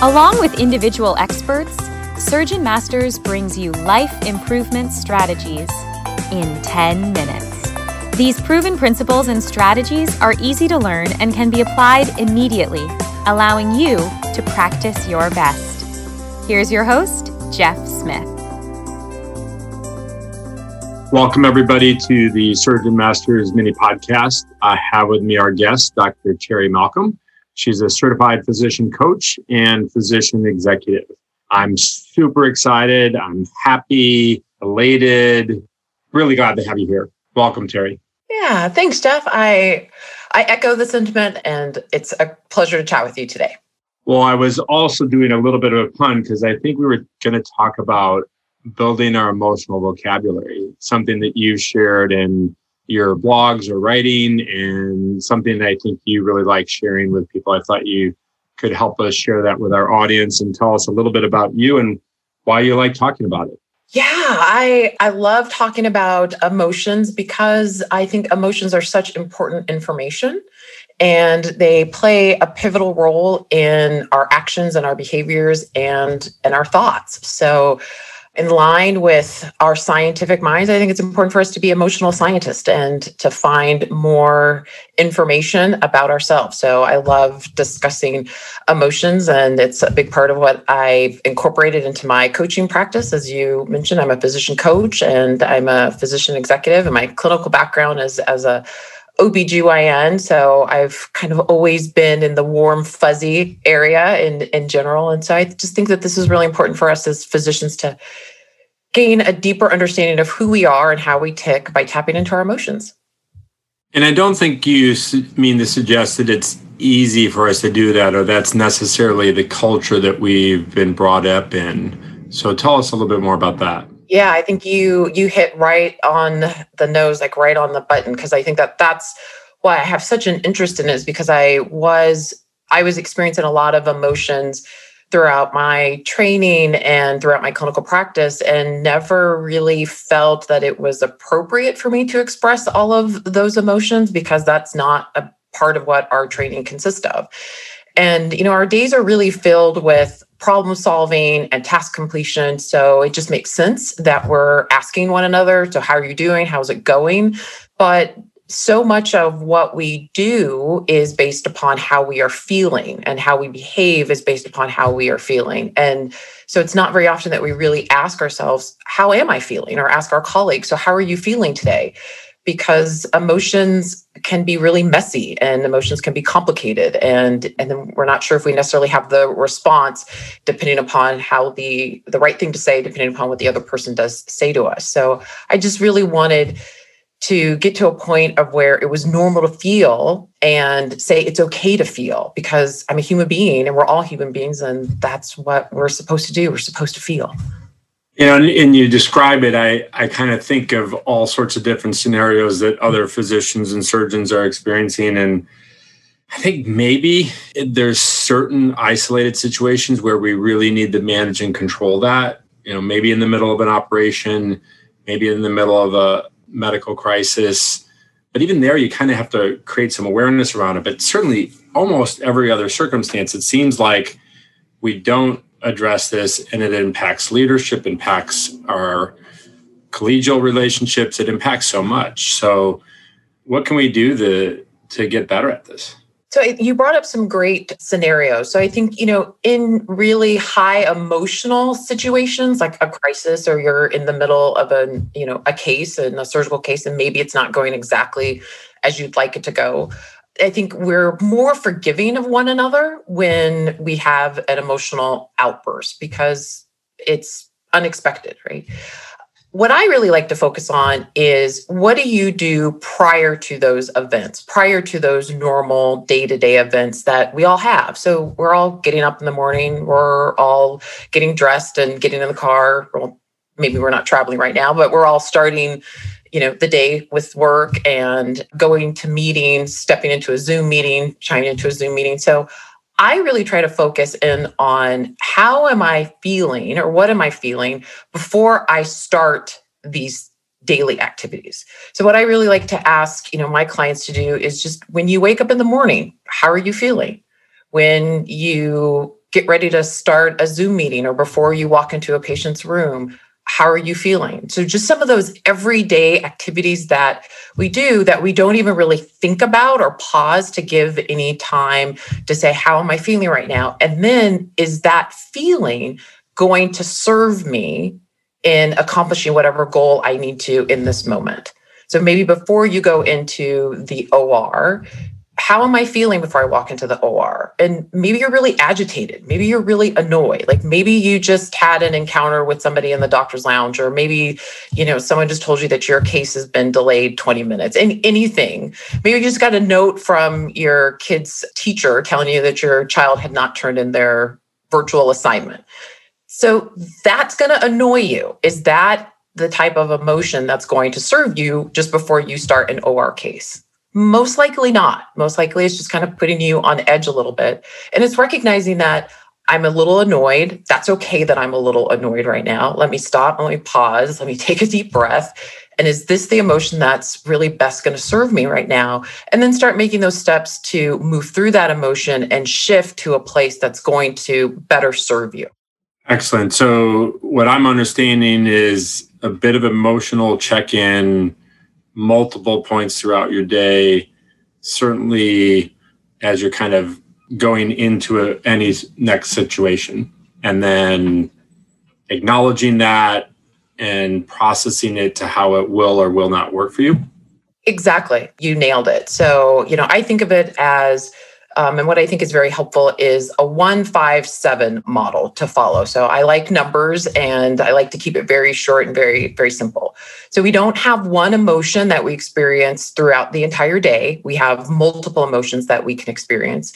Along with individual experts, Surgeon Masters brings you life improvement strategies in 10 minutes. These proven principles and strategies are easy to learn and can be applied immediately, allowing you to practice your best. Here's your host, Jeff Smith. Welcome, everybody, to the Surgeon Masters mini podcast. I have with me our guest, Dr. Terri Malcolm. She's a certified physician coach and physician executive. I'm super excited. I'm happy, elated, really glad to have you here. Welcome, Terri. Yeah, thanks, Jeff. I I echo the sentiment and it's a pleasure to chat with you today. Well, I was also doing a little bit of a pun because I think we were going to talk about building our emotional vocabulary, something that you shared in your blogs or writing and something that I think you really like sharing with people. I thought you could help us share that with our audience and tell us a little bit about you and why you like talking about it. Yeah, I I love talking about emotions because I think emotions are such important information and they play a pivotal role in our actions and our behaviors and and our thoughts. So in line with our scientific minds, I think it's important for us to be emotional scientists and to find more information about ourselves. So I love discussing emotions, and it's a big part of what I've incorporated into my coaching practice. As you mentioned, I'm a physician coach and I'm a physician executive, and my clinical background is as a OBGYN. So I've kind of always been in the warm, fuzzy area in, in general. And so I just think that this is really important for us as physicians to gain a deeper understanding of who we are and how we tick by tapping into our emotions. And I don't think you mean to suggest that it's easy for us to do that or that's necessarily the culture that we've been brought up in. So tell us a little bit more about that yeah i think you you hit right on the nose like right on the button because i think that that's why i have such an interest in it is because i was i was experiencing a lot of emotions throughout my training and throughout my clinical practice and never really felt that it was appropriate for me to express all of those emotions because that's not a part of what our training consists of. And you know our days are really filled with problem solving and task completion. So it just makes sense that we're asking one another, so how are you doing? How's it going? But so much of what we do is based upon how we are feeling and how we behave is based upon how we are feeling. And so it's not very often that we really ask ourselves, how am I feeling? Or ask our colleagues, so how are you feeling today? Because emotions can be really messy and emotions can be complicated. And and then we're not sure if we necessarily have the response depending upon how the the right thing to say depending upon what the other person does say to us. So i just really wanted to get to a point of where it was normal to feel and say it's okay to feel because i'm a human being and we're all human beings and that's what we're supposed to do. We're supposed to feel you know, and, and, you describe it, I, I kind of think of all sorts of different scenarios that other physicians and surgeons are experiencing. And I think maybe there's certain isolated situations where we really need to manage and control that. You know, maybe in the middle of an operation, maybe in the middle of a medical crisis. But even there, you kind of have to create some awareness around it. But certainly, almost every other circumstance, it seems like we don't address this and it impacts leadership impacts our collegial relationships. It impacts so much. So what can we do to to get better at this? So you brought up some great scenarios. So i think you know in really high emotional situations like a crisis or you're in the middle of a you know a case in a surgical case and maybe it's not going exactly as you'd like it to go I think we're more forgiving of one another when we have an emotional outburst because it's unexpected, right? What I really like to focus on is what do you do prior to those events, prior to those normal day to day events that we all have? So we're all getting up in the morning, we're all getting dressed and getting in the car. Well, maybe we're not traveling right now, but we're all starting you know the day with work and going to meetings stepping into a zoom meeting chiming into a zoom meeting. So i really try to focus in on how am i feeling or what am i feeling before i start these daily activities. So what i really like to ask you know my clients to do is just when you wake up in the morning how are you feeling? When you get ready to start a Zoom meeting or before you walk into a patient's room, how are you feeling? So, just some of those everyday activities that we do that we don't even really think about or pause to give any time to say, How am I feeling right now? And then, is that feeling going to serve me in accomplishing whatever goal I need to in this moment? So, maybe before you go into the OR, how am I feeling before I walk into the OR? And maybe you're really agitated. Maybe you're really annoyed. Like maybe you just had an encounter with somebody in the doctor's lounge, or maybe, you know, someone just told you that your case has been delayed 20 minutes and anything. Maybe you just got a note from your kid's teacher telling you that your child had not turned in their virtual assignment. So that's going to annoy you. Is that the type of emotion that's going to serve you just before you start an OR case? Most likely not. Most likely it's just kind of putting you on edge a little bit. And it's recognizing that I'm a little annoyed. That's okay that I'm a little annoyed right now. Let me stop. Let me pause. Let me take a deep breath. And is this the emotion that's really best going to serve me right now? And then start making those steps to move through that emotion and shift to a place that's going to better serve you. Excellent. So, what I'm understanding is a bit of emotional check in multiple points throughout your day, certainly as you're kind of going into a, any next situation, and then acknowledging that and processing it to how it will or will not work for you. Exactly. You nailed it. So, you know, I think of it as um, and what I think is very helpful is a one, five, seven model to follow. So I like numbers and I like to keep it very short and very, very simple. So we don't have one emotion that we experience throughout the entire day. We have multiple emotions that we can experience.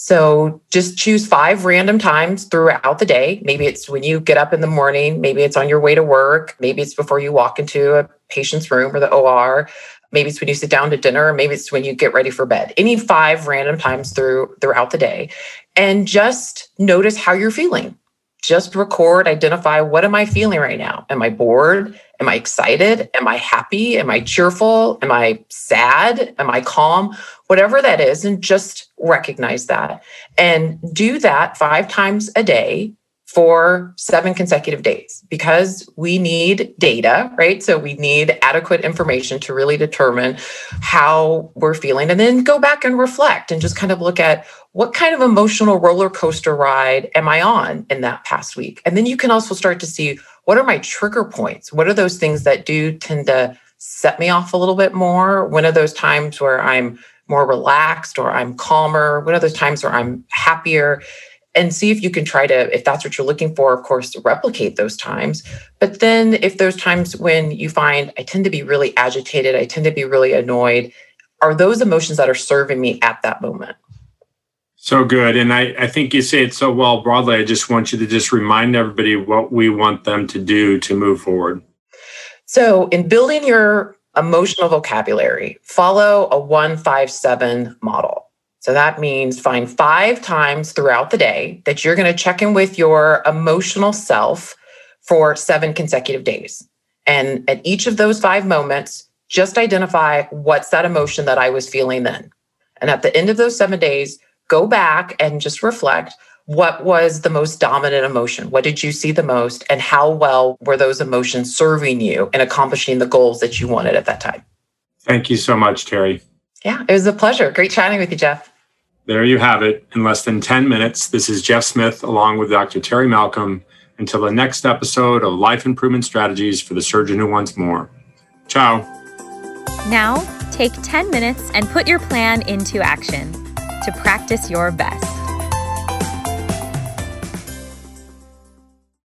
So just choose five random times throughout the day. Maybe it's when you get up in the morning, maybe it's on your way to work, maybe it's before you walk into a patient's room or the OR. Maybe it's when you sit down to dinner, maybe it's when you get ready for bed. Any five random times through throughout the day. And just notice how you're feeling. Just record, identify what am I feeling right now? Am I bored? Am I excited? Am I happy? Am I cheerful? Am I sad? Am I calm? Whatever that is, and just recognize that. And do that five times a day for seven consecutive days because we need data, right? So we need adequate information to really determine how we're feeling and then go back and reflect and just kind of look at what kind of emotional roller coaster ride am I on in that past week? And then you can also start to see what are my trigger points? What are those things that do tend to set me off a little bit more? When are those times where I'm more relaxed or I'm calmer? What are those times where I'm happier? And see if you can try to, if that's what you're looking for, of course, replicate those times. But then if those times when you find I tend to be really agitated, I tend to be really annoyed, are those emotions that are serving me at that moment? So good. And I, I think you say it so well broadly. I just want you to just remind everybody what we want them to do to move forward. So, in building your emotional vocabulary, follow a 157 model. So that means find five times throughout the day that you're going to check in with your emotional self for seven consecutive days. And at each of those five moments, just identify what's that emotion that I was feeling then. And at the end of those seven days, go back and just reflect what was the most dominant emotion? What did you see the most? And how well were those emotions serving you in accomplishing the goals that you wanted at that time? Thank you so much, Terri. Yeah, it was a pleasure. Great chatting with you, Jeff. There you have it. In less than 10 minutes, this is Jeff Smith along with Dr. Terri Malcolm. Until the next episode of Life Improvement Strategies for the Surgeon Who Wants More. Ciao. Now, take 10 minutes and put your plan into action to practice your best.